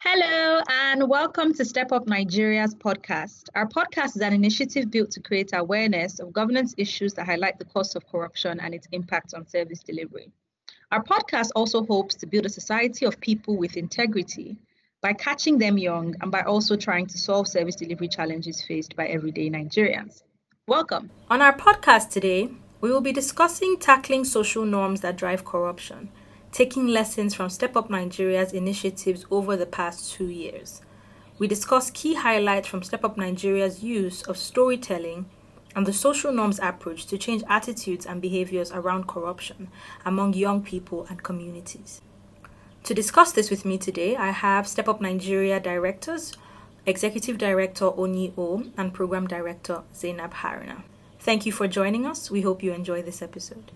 Hello, and welcome to Step Up Nigeria's podcast. Our podcast is an initiative built to create awareness of governance issues that highlight the cost of corruption and its impact on service delivery. Our podcast also hopes to build a society of people with integrity by catching them young and by also trying to solve service delivery challenges faced by everyday Nigerians. Welcome. On our podcast today, we will be discussing tackling social norms that drive corruption taking lessons from Step Up Nigeria's initiatives over the past two years. We discuss key highlights from Step Up Nigeria's use of storytelling and the social norms approach to change attitudes and behaviors around corruption among young people and communities. To discuss this with me today, I have Step Up Nigeria directors, Executive Director Oni O and Program Director Zainab Haruna. Thank you for joining us. We hope you enjoy this episode.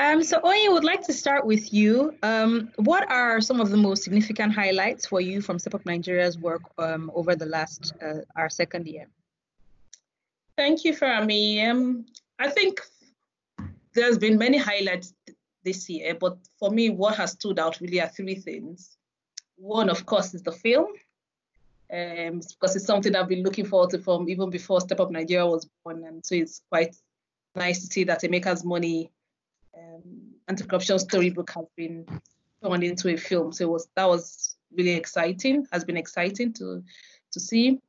Um, so, Oye, would like to start with you. Um, what are some of the most significant highlights for you from Step Up Nigeria's work um, over the last, uh, our second year? Thank you, Farami. Um, I think there's been many highlights this year, but for me, what has stood out really are three things. One, of course, is the film, um, because it's something I've been looking forward to from even before Step Up Nigeria was born, and so it's quite nice to see that Emeka's money um, anti-corruption storybook has been turned into a film. So it was that was really exciting. Has been exciting to to see.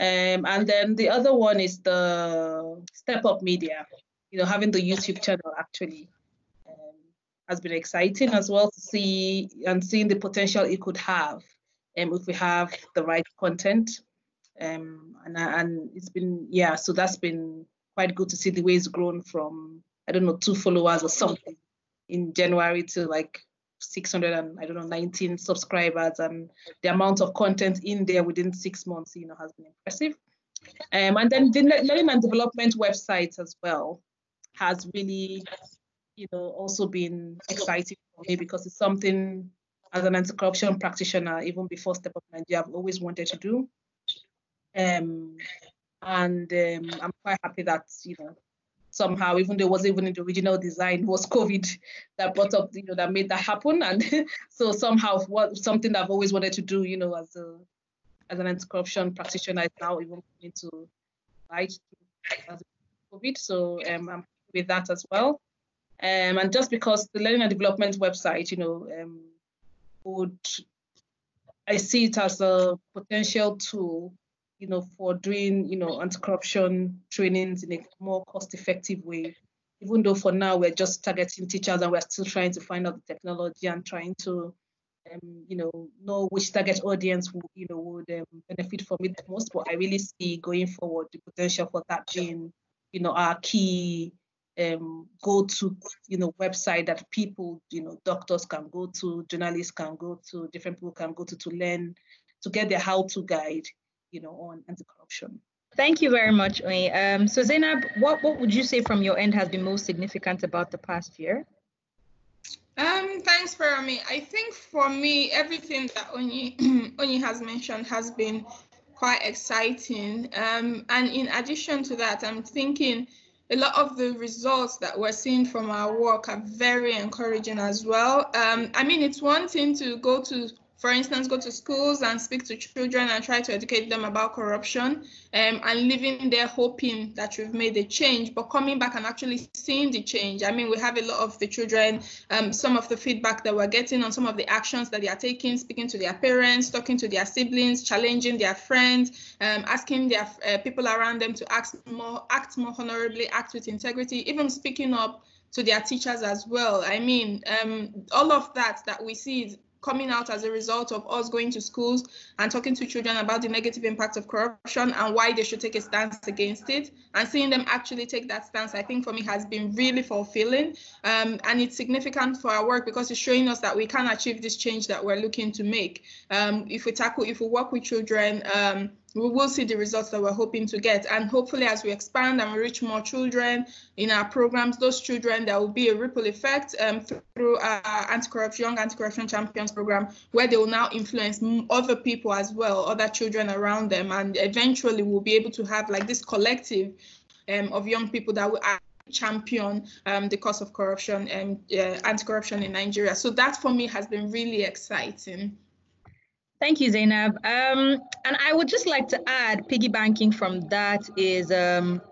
Um, and then the other one is the Step Up Media. You know, having the YouTube channel actually um, has been exciting as well to see and seeing the potential it could have um, if we have the right content. Um, and, and it's been yeah, so that's been quite good to see the way it's grown from I don't know, two followers or something in January to like 600 and I don't know 19 subscribers. And the amount of content in there within six months you know has been impressive. Um, and then the learning and development website as well has really you know also been exciting for me because it's something as an anti-corruption practitioner even before step up nigeria i've always wanted to do. Um, and um, i'm quite happy that you know somehow, even though it wasn't even in the original design, was COVID that brought up, you know, that made that happen. And so somehow what something I've always wanted to do, you know, as a as an anti-corruption practitioner is now even coming to light as COVID. So um, I'm with that as well. Um, and just because the learning and development website, you know, um, would I see it as a potential tool you know, for doing, you know, anti-corruption trainings in a more cost-effective way. Even though for now we're just targeting teachers and we're still trying to find out the technology and trying to, um, you know, know which target audience will, you know, would um, benefit from it the most. But I really see going forward the potential for that being, you know, our key um, go to you know website that people you know doctors can go to journalists can go to different people can go to to learn to get their how to guide you know, on anti-corruption. Thank you very much. Um, so Zainab, what, what would you say from your end has been most significant about the past year? Um, thanks, me. I think for me, everything that Oni, Oni has mentioned has been quite exciting. Um, and in addition to that, I'm thinking a lot of the results that we're seeing from our work are very encouraging as well. Um, I mean, it's one thing to go to for instance, go to schools and speak to children and try to educate them about corruption um, and living there hoping that you've made a change, but coming back and actually seeing the change. I mean, we have a lot of the children, um, some of the feedback that we're getting on some of the actions that they are taking, speaking to their parents, talking to their siblings, challenging their friends, um, asking their uh, people around them to act more, act more honorably, act with integrity, even speaking up to their teachers as well. I mean, um, all of that that we see coming out as a result of us going to schools and talking to children about the negative impact of corruption and why they should take a stance against it. And seeing them actually take that stance i think for me has been really fulfilling. Um, and it's significant for our work because it's showing us that we can achieve this change that we're looking to make. Um, if we tackle if we work with children um, we will see the results that we're hoping to get. And hopefully, as we expand and reach more children in our programs, those children, there will be a ripple effect um, through our anti-corruption, young anti-corruption champions program, where they will now influence other people as well, other children around them. And eventually, we'll be able to have like this collective um, of young people that will champion um, the cause of corruption and uh, anti-corruption in Nigeria. So that for me has been really exciting. Thank you, Zainab. Um, and I would just like to add, piggybacking from that, is um,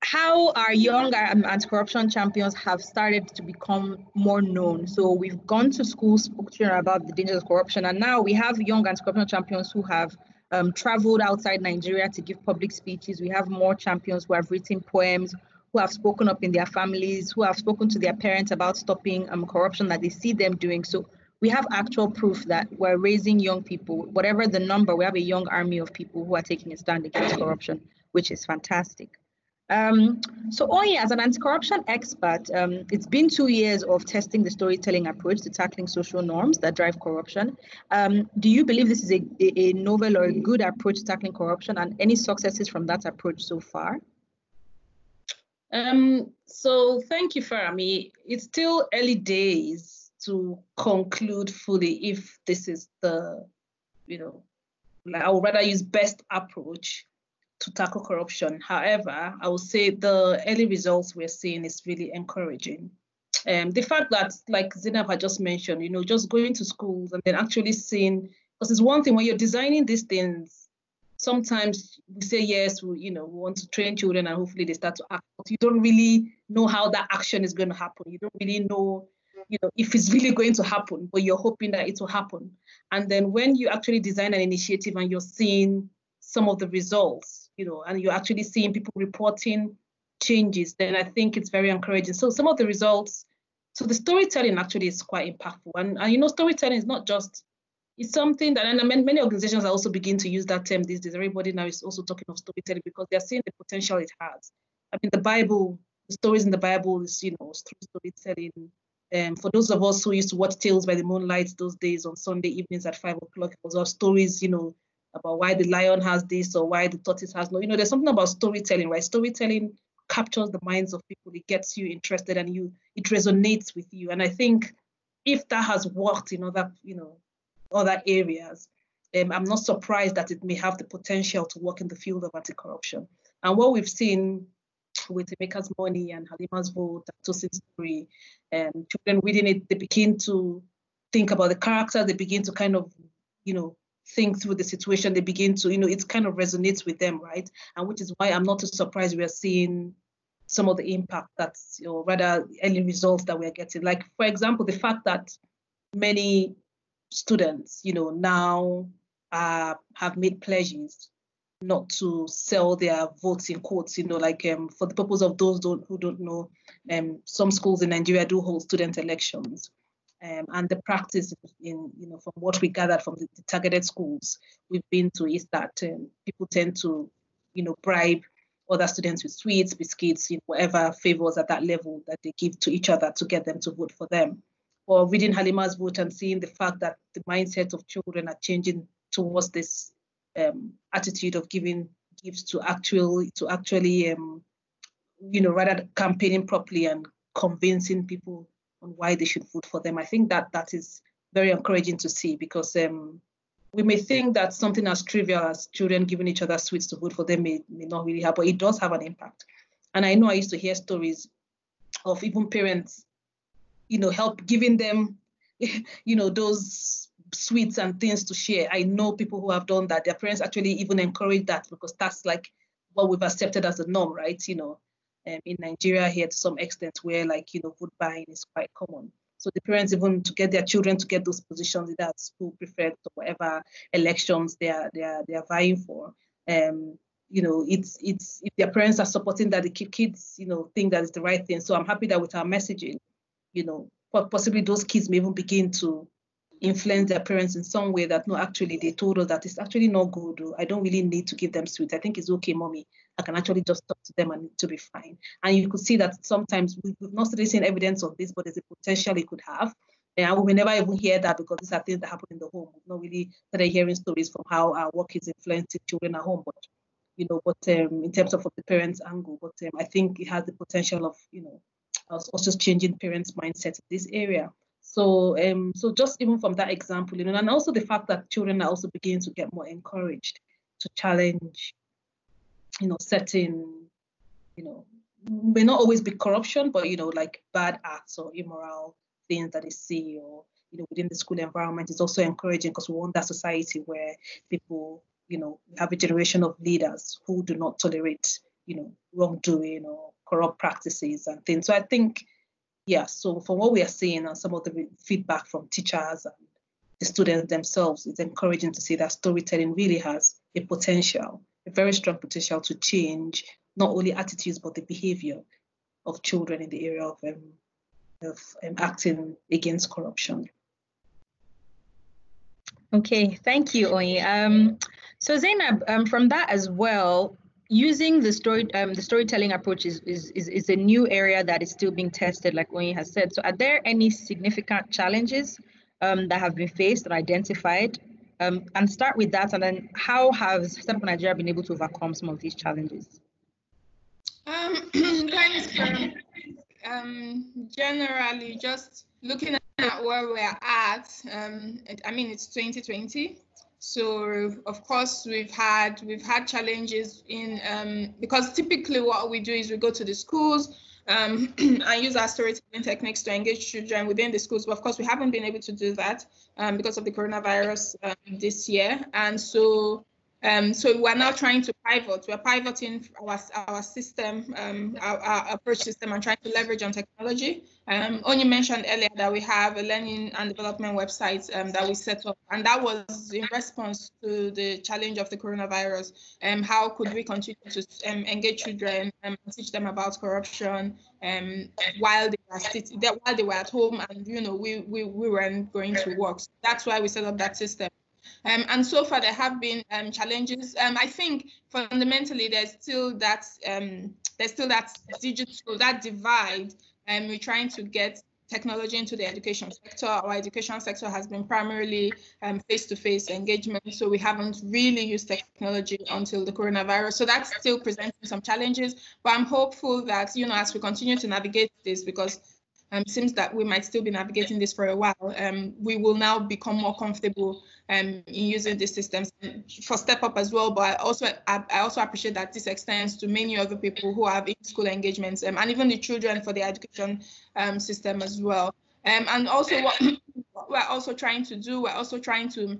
how our young anti-corruption champions have started to become more known. So we've gone to schools, spoke to about the dangers of corruption, and now we have young anti-corruption champions who have um, traveled outside Nigeria to give public speeches. We have more champions who have written poems, who have spoken up in their families, who have spoken to their parents about stopping um, corruption that they see them doing. So we have actual proof that we're raising young people, whatever the number, we have a young army of people who are taking a stand against corruption, which is fantastic. Um, so Onyi, as an anti-corruption expert, um, it's been two years of testing the storytelling approach to tackling social norms that drive corruption. Um, do you believe this is a, a, novel or a good approach to tackling corruption and any successes from that approach so far? Um, so thank you, Farami. It's still early days to conclude fully if this is the, you know, I would rather use best approach to tackle corruption. However, I would say the early results we're seeing is really encouraging. Um, the fact that, like Zainab had just mentioned, you know, just going to schools and then actually seeing, because it's one thing when you're designing these things, sometimes we say yes, we, you know, we want to train children and hopefully they start to act, but you don't really know how that action is going to happen. You don't really know, you know, if it's really going to happen, but you're hoping that it will happen. And then when you actually design an initiative and you're seeing some of the results, you know, and you're actually seeing people reporting changes, then I think it's very encouraging. So some of the results, so the storytelling actually is quite impactful. And, and you know, storytelling is not just, it's something that, and many, many organizations are also begin to use that term these days. Everybody now is also talking of storytelling because they're seeing the potential it has. I mean, the Bible, the stories in the Bible is, you know, through storytelling. Um, for those of us who used to watch Tales by the Moonlight those days on Sunday evenings at five o'clock, it was all stories, you know, about why the lion has this or why the tortoise has no. You know, there's something about storytelling, right? Storytelling captures the minds of people. It gets you interested and you it resonates with you. And I think if that has worked in other, you know, other areas, um, I'm not surprised that it may have the potential to work in the field of anti-corruption. And what we've seen with Emeka's Money and Halima's Vote, Tosin's story, and children reading it, they begin to think about the character, they begin to kind of, you know, think through the situation, they begin to, you know, it kind of resonates with them, right? And which is why I'm not too surprised we are seeing some of the impact that's, you know, rather early results that we're getting. Like, for example, the fact that many students, you know, now uh, have made pledges not to sell their votes in quotes, you know, like um, for the purpose of those don't, who don't know, um, some schools in Nigeria do hold student elections. Um, and the practice in, you know, from what we gathered from the, the targeted schools we've been to is that um, people tend to, you know, bribe other students with sweets, biscuits, you know, whatever favors at that level that they give to each other to get them to vote for them. Or reading Halima's vote and seeing the fact that the mindset of children are changing towards this um, attitude of giving gifts to actually to actually um, you know rather campaigning properly and convincing people on why they should vote for them. I think that that is very encouraging to see because um, we may think that something as trivial as children giving each other sweets to vote for them may, may not really have, but it does have an impact. And I know I used to hear stories of even parents, you know, help giving them, you know, those sweets and things to share. I know people who have done that. Their parents actually even encourage that because that's like what we've accepted as a norm, right? You know, um, in Nigeria here to some extent where like, you know, vote buying is quite common. So the parents even to get their children to get those positions either at school prefect or whatever elections they are they are they are vying for. Um, you know, it's it's if their parents are supporting that the kids, you know, think that is the right thing. So I'm happy that with our messaging, you know, possibly those kids may even begin to influence their parents in some way that no, actually they told us that it's actually not good. I don't really need to give them sweets. I think it's okay, mommy. I can actually just talk to them and to be fine. And you could see that sometimes we've not really seen evidence of this, but there's a potential it could have. And we never even hear that because these are things that happen in the home. We've not really started hearing stories from how our work is influencing children at home, but you know, but um, in terms of the parents' angle, but um, I think it has the potential of, you know, also changing parents' mindset in this area. So, um, so just even from that example, you know, and also the fact that children are also beginning to get more encouraged to challenge, you know, certain, you know, may not always be corruption, but you know, like bad acts or immoral things that they see, or you know, within the school environment is also encouraging because we want that society where people, you know, have a generation of leaders who do not tolerate, you know, wrongdoing or corrupt practices and things. So I think, yeah, so from what we are seeing and some of the feedback from teachers and the students themselves, it's encouraging to see that storytelling really has a potential, a very strong potential to change not only attitudes but the behavior of children in the area of, um, of um, acting against corruption. Okay, thank you, Oyi. Um, so Zainab, um, from that as well, using the story, um, the storytelling approach is, is, is, is, a new area that is still being tested, like Oyi has said. So are there any significant challenges um, that have been faced or identified? Um, and start with that, and then how has Step Up Nigeria been able to overcome some of these challenges? Um, thanks, for, um, generally, just looking at where we're at, um, I mean, it's 2020. So of course we've had we've had challenges in um, because typically what we do is we go to the schools um, and use our storytelling techniques to engage children within the schools. But of course we haven't been able to do that um, because of the coronavirus um, this year. And so um, so we're now trying to pivot. We're pivoting our, our system, um, our, our, approach system, and trying to leverage on technology. Um, mentioned earlier that we have a learning and development website um, that we set up, and that was in response to the challenge of the coronavirus. Um, how could we continue to um, engage children and teach them about corruption um, while they were while they were at home, and you know we we, we weren't going to work. So that's why we set up that system. Um, and so far, there have been um, challenges. Um, I think fundamentally, there's still that um, there's still that digital that divide. And um, we're trying to get technology into the education sector. Our education sector has been primarily um, face-to-face engagement, so we haven't really used technology until the coronavirus. So that's still presenting some challenges, but I'm hopeful that you know as we continue to navigate this, because um, seems that we might still be navigating this for a while. Um, we will now become more comfortable um, in using these systems for Step Up as well. But I also I, I, also appreciate that this extends to many other people who have in-school engagements um, and even the children for the education um, system as well. Um, and also what we're also trying to do, we're also trying to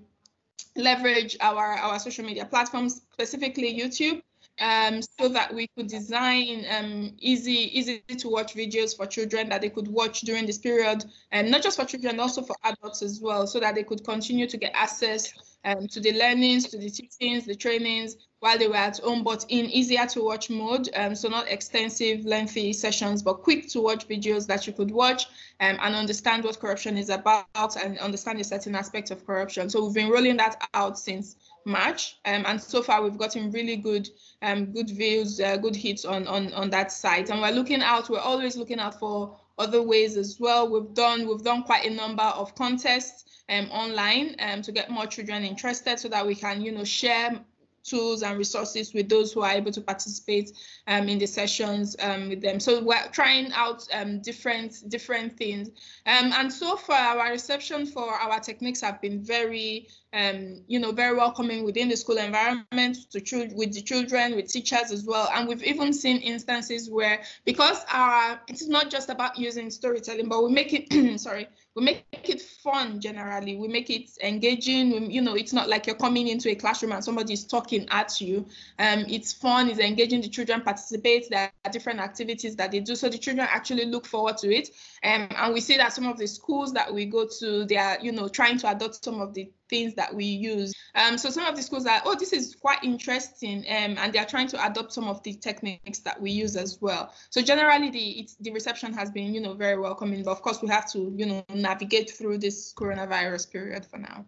leverage our, our social media platforms, specifically YouTube, um, so that we could design um, easy easy to watch videos for children that they could watch during this period, and not just for children, also for adults as well, so that they could continue to get access um, to the learnings, to the teachings, the trainings while they were at home, but in easier to watch mode. Um, so not extensive, lengthy sessions, but quick to watch videos that you could watch um, and understand what corruption is about and understand a certain aspect of corruption. So we've been rolling that out since March, um, and so far we've gotten really good, um, good views, uh, good hits on on on that site. And we're looking out. We're always looking out for other ways as well. We've done we've done quite a number of contests um, online um, to get more children interested, so that we can you know share tools and resources with those who are able to participate um, in the sessions um, with them. So we're trying out um, different different things. Um, and so far, our reception for our techniques have been very, um, you know, very welcoming within the school environment to with the children, with teachers as well. And we've even seen instances where, because our it's not just about using storytelling, but we make it sorry we make it fun generally we make it engaging we, you know it's not like you're coming into a classroom and somebody is talking at you um it's fun it's engaging the children participate there are different activities that they do so the children actually look forward to it um, and we see that some of the schools that we go to they are you know trying to adopt some of the things that we use. Um, so some of the schools are, oh, this is quite interesting, um, and they are trying to adopt some of the techniques that we use as well. So generally, the the reception has been, you know, very welcoming. But of course, we have to, you know, navigate through this coronavirus period for now.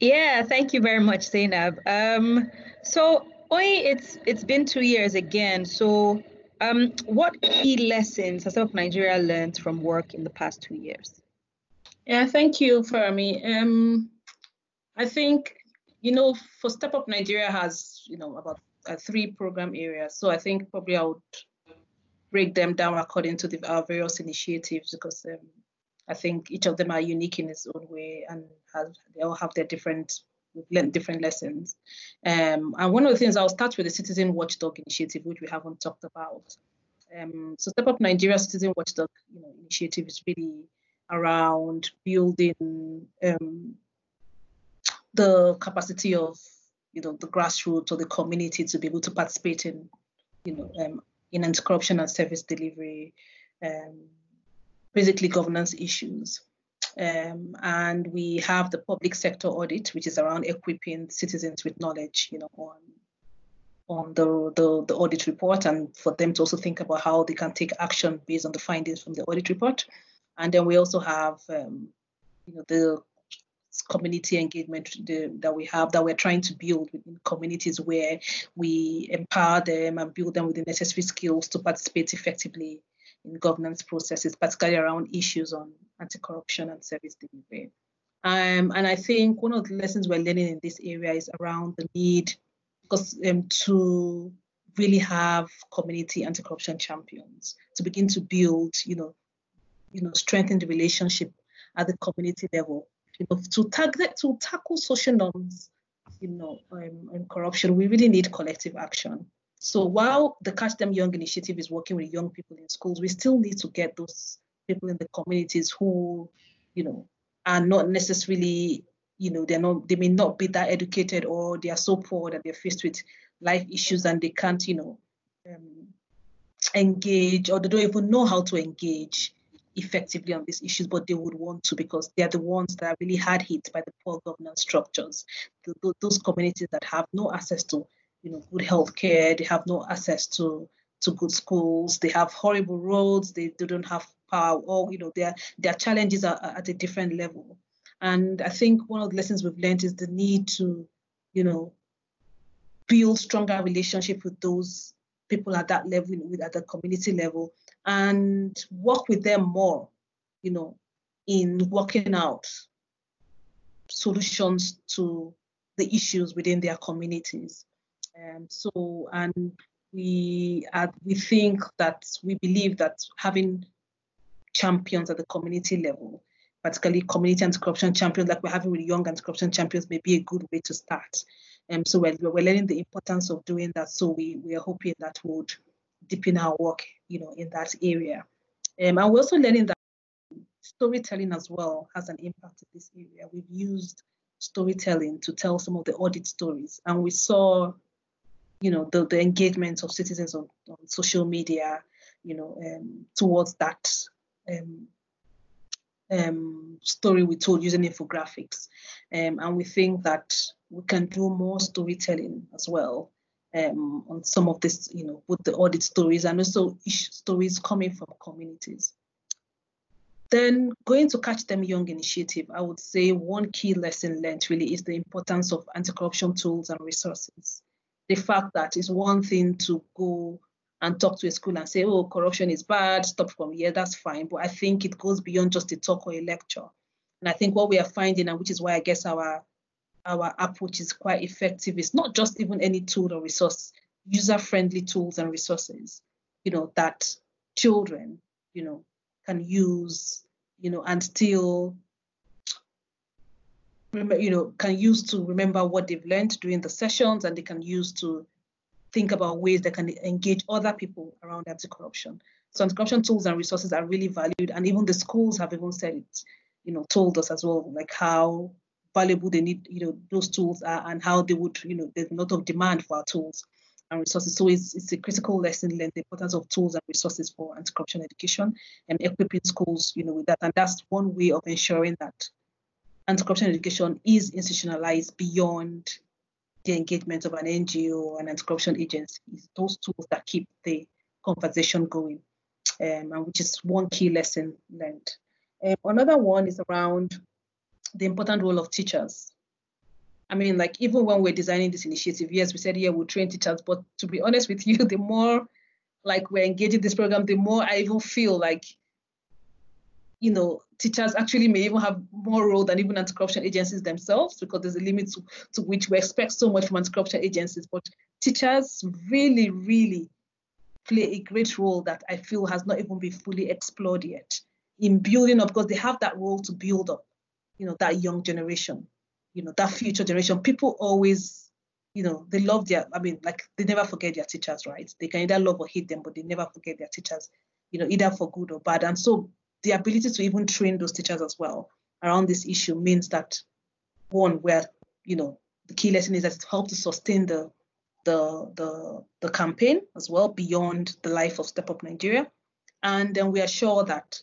Yeah, thank you very much, Zainab. Um, so, Oi, it's it's been two years again. So, um, what key lessons has Step Nigeria learned from work in the past two years? Yeah, thank you, Farami. Um, I think, you know, for Step Up Nigeria has, you know, about uh, three program areas. So I think probably I would break them down according to the, our various initiatives because um, I think each of them are unique in its own way and have, they all have their different different lessons. Um, and one of the things I'll start with the Citizen Watchdog Initiative, which we haven't talked about. Um, so Step Up Nigeria Citizen Watchdog you know, Initiative is really around building um, the capacity of you know the grassroots or the community to be able to participate in you know um, in anti-corruption and service delivery, um, basically governance issues. Um, and we have the public sector audit, which is around equipping citizens with knowledge, you know, on on the, the, the audit report and for them to also think about how they can take action based on the findings from the audit report. And then we also have, um, you know, the community engagement the, that we have that we're trying to build within communities where we empower them and build them with the necessary skills to participate effectively in governance processes, particularly around issues on anti-corruption and service delivery. Um, and I think one of the lessons we're learning in this area is around the need because um, to really have community anti-corruption champions to begin to build, you know, you know, strengthen the relationship at the community level. You know, to target to tackle social norms, you know, um, and corruption, we really need collective action. So while the Catch Them Young initiative is working with young people in schools, we still need to get those people in the communities who, you know, are not necessarily, you know, they're not, they may not be that educated or they are so poor that they're faced with life issues and they can't, you know, um, engage or they don't even know how to engage effectively on these issues, but they would want to because they're the ones that are really hard hit by the poor governance structures. The, those communities that have no access to you know, good health care. They have no access to to good schools. They have horrible roads. They, they don't have power. Or you know, their their challenges are, are at a different level. And I think one of the lessons we've learned is the need to, you know, build stronger relationship with those people at that level, with at the community level, and work with them more, you know, in working out solutions to the issues within their communities. Um, so, and we uh, we think that we believe that having champions at the community level, particularly community anti-corruption champions, like we're having with young anti-corruption champions, may be a good way to start. Um, so we're, we're learning the importance of doing that. So we we are hoping that would deepen our work, you know, in that area. Um, and we're also learning that storytelling as well has an impact in this area. We've used storytelling to tell some of the audit stories, and we saw you know, the, the engagement of citizens on, on social media, you know, um, towards that um, um, story we told using infographics. Um, and we think that we can do more storytelling as well um, on some of this, you know, with the audit stories and also stories coming from communities. Then going to Catch Them Young initiative, I would say one key lesson learned really is the importance of anti-corruption tools and resources the fact that it's one thing to go and talk to a school and say, oh, corruption is bad, stop from here, that's fine. But I think it goes beyond just a talk or a lecture. And I think what we are finding, and which is why I guess our our approach is quite effective, is not just even any tool or resource, user-friendly tools and resources, you know, that children, you know, can use, you know, and still you know, can use to remember what they've learned during the sessions and they can use to think about ways they can engage other people around anti-corruption. So anti-corruption tools and resources are really valued and even the schools have even said it, you know, told us as well, like how valuable they need, you know, those tools are and how they would, you know, there's a lot of demand for our tools and resources. So it's, it's a critical lesson learned, the importance of tools and resources for anti-corruption education and equipping schools, you know, with that. And that's one way of ensuring that anti-corruption education is institutionalized beyond the engagement of an NGO and anti-corruption agencies, those tools that keep the conversation going, um, and which is one key lesson learned. Um, another one is around the important role of teachers. I mean, like even when we're designing this initiative, yes, we said, yeah, we'll train teachers, but to be honest with you, the more like we're engaging this program, the more I even feel like you know, teachers actually may even have more role than even anti-corruption agencies themselves because there's a limit to, to which we expect so much from anti-corruption agencies. But teachers really, really play a great role that I feel has not even been fully explored yet in building up because they have that role to build up, you know, that young generation, you know, that future generation. People always, you know, they love their, I mean, like they never forget their teachers, right? They can either love or hate them, but they never forget their teachers, you know, either for good or bad. And so the ability to even train those teachers as well around this issue means that one, where you know the key lesson is that it helps to sustain the the the the campaign as well beyond the life of Step Up Nigeria, and then we are sure that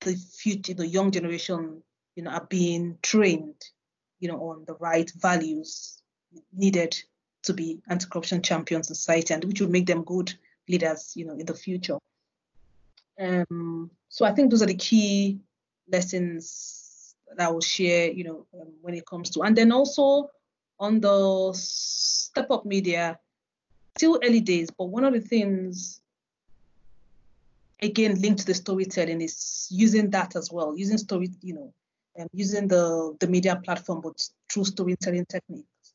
the future, the young generation, you know, are being trained, you know, on the right values needed to be anti-corruption champions in society, and which will make them good leaders, you know, in the future. Um, so I think those are the key lessons that I will share, you know, um, when it comes to, and then also on the step up media, still early days, but one of the things again linked to the storytelling is using that as well, using story, you know, um, using the the media platform, but through storytelling techniques,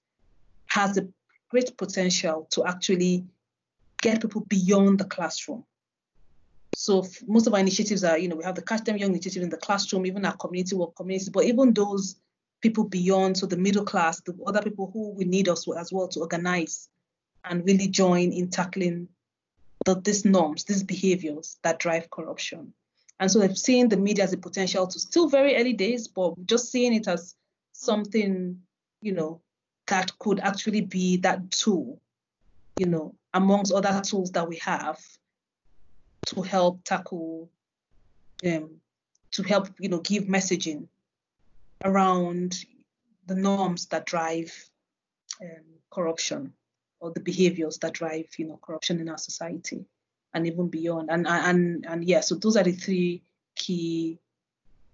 has a great potential to actually get people beyond the classroom. So most of our initiatives are, you know, we have the Catch Them Young initiative in the classroom, even our community work communities, but even those people beyond, so the middle class, the other people who we need us as well to organize and really join in tackling the, these norms, these behaviors that drive corruption. And so they've seen the media as a potential to still very early days, but just seeing it as something, you know, that could actually be that tool, you know, amongst other tools that we have to help tackle, um, to help, you know, give messaging around the norms that drive um, corruption or the behaviors that drive you know corruption in our society and even beyond. And and and yeah so those are the three key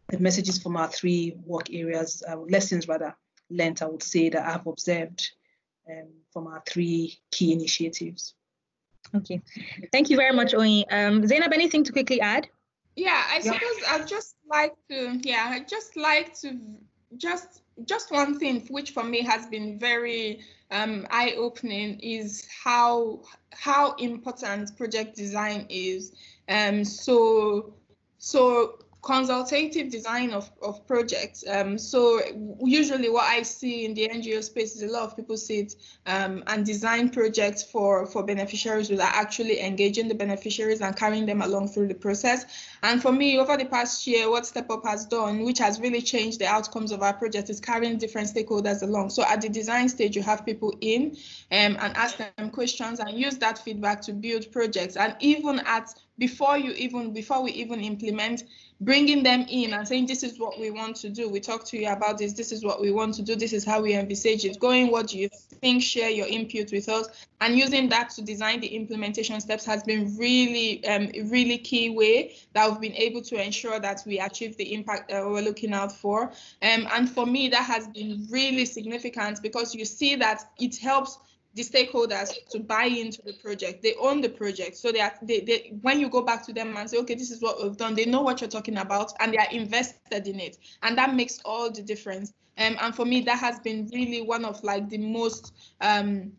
the messages from our three work areas uh, lessons rather learned i would say that i've observed um, from our three key initiatives okay thank you very much Oyin. um zainab anything to quickly add yeah i suppose yeah. i'd just like to yeah i'd just like to just just one thing which for me has been very um, eye-opening is how how important project design is. Um, so so consultative design of, of projects. Um, so usually what I see in the NGO space is a lot of people sit um, and design projects for, for beneficiaries without actually engaging the beneficiaries and carrying them along through the process. And for me, over the past year, what Step Up has done, which has really changed the outcomes of our project, is carrying different stakeholders along. So at the design stage, you have people in um, and ask them questions and use that feedback to build projects. And even at before you even before we even implement bringing them in and saying this is what we want to do. We talked to you about this. This is what we want to do. This is how we envisage it. Going what do you think? Share your input with us. And using that to design the implementation steps has been really um, really key way that we've been able to ensure that we achieve the impact that we're looking out for. Um, and for me that has been really significant because you see that it helps the stakeholders to buy into the project. They own the project. So they are they, they when you go back to them and say, okay, this is what we've done, they know what you're talking about and they are invested in it. And that makes all the difference. Um, and for me, that has been really one of like the most um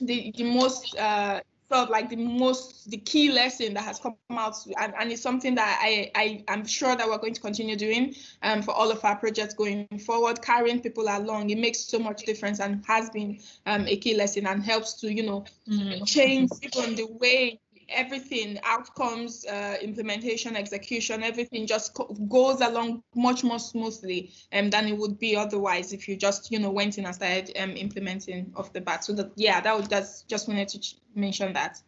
the the most uh felt like the most the key lesson that has come out and, and it's something that I, I am sure that we're going to continue doing um, for all of our projects going forward carrying people along it makes so much difference and has been um, a key lesson and helps to you know mm-hmm. change even the way everything outcomes uh, implementation execution everything just co- goes along much more smoothly um, than it would be otherwise if you just you know went in and started um, implementing off the bat so that yeah that was that's just wanted to ch- mention that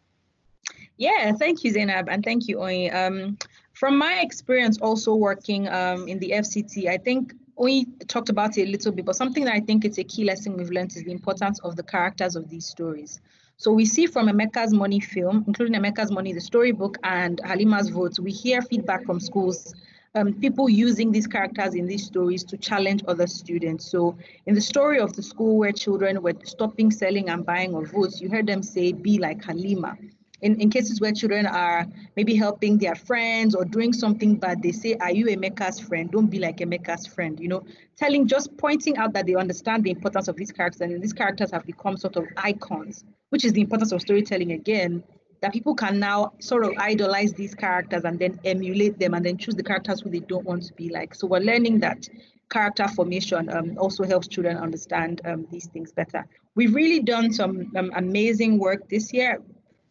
yeah thank you zainab and thank you Oyin. Um, from my experience also working um, in the fct i think we talked about it a little bit but something that i think it's a key lesson we've learned is the importance of the characters of these stories so we see from Emeka's Money film, including Emeka's Money, the storybook, and Halima's Vote, we hear feedback from schools, um, people using these characters in these stories to challenge other students. So in the story of the school where children were stopping selling and buying of votes, you heard them say, be like Halima in, in cases where children are maybe helping their friends or doing something bad, they say, Are you a Emeka's friend? Don't be like a Emeka's friend. You know, telling, just pointing out that they understand the importance of these characters and these characters have become sort of icons, which is the importance of storytelling again. That people can now sort of idolize these characters and then emulate them and then choose the characters who they don't want to be like. So we're learning that character formation um, also helps children understand um, these things better. We've really done some um, amazing work this year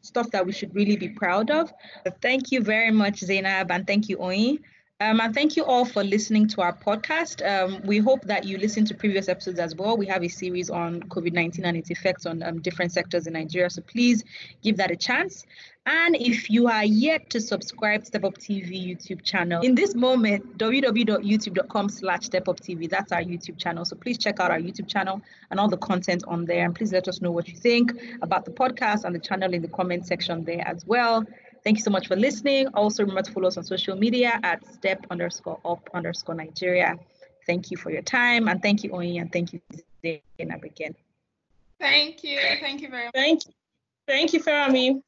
stuff that we should really be proud of. Thank you very much, Zainab, and thank you, Oyin. Um, and thank you all for listening to our podcast. Um, we hope that you listen to previous episodes as well. We have a series on COVID 19 and its effects on um, different sectors in Nigeria. So please give that a chance. And if you are yet to subscribe to Step Up TV YouTube channel, in this moment, www.youtube.com slash Step Up TV, that's our YouTube channel. So please check out our YouTube channel and all the content on there. And please let us know what you think about the podcast and the channel in the comment section there as well. Thank you so much for listening. Also, remember to follow us on social media at step underscore up underscore Nigeria. Thank you for your time. And thank you, Oyin, and thank you, Zainab, again. Thank you. Thank you very much. Thank you. Thank you, Farami.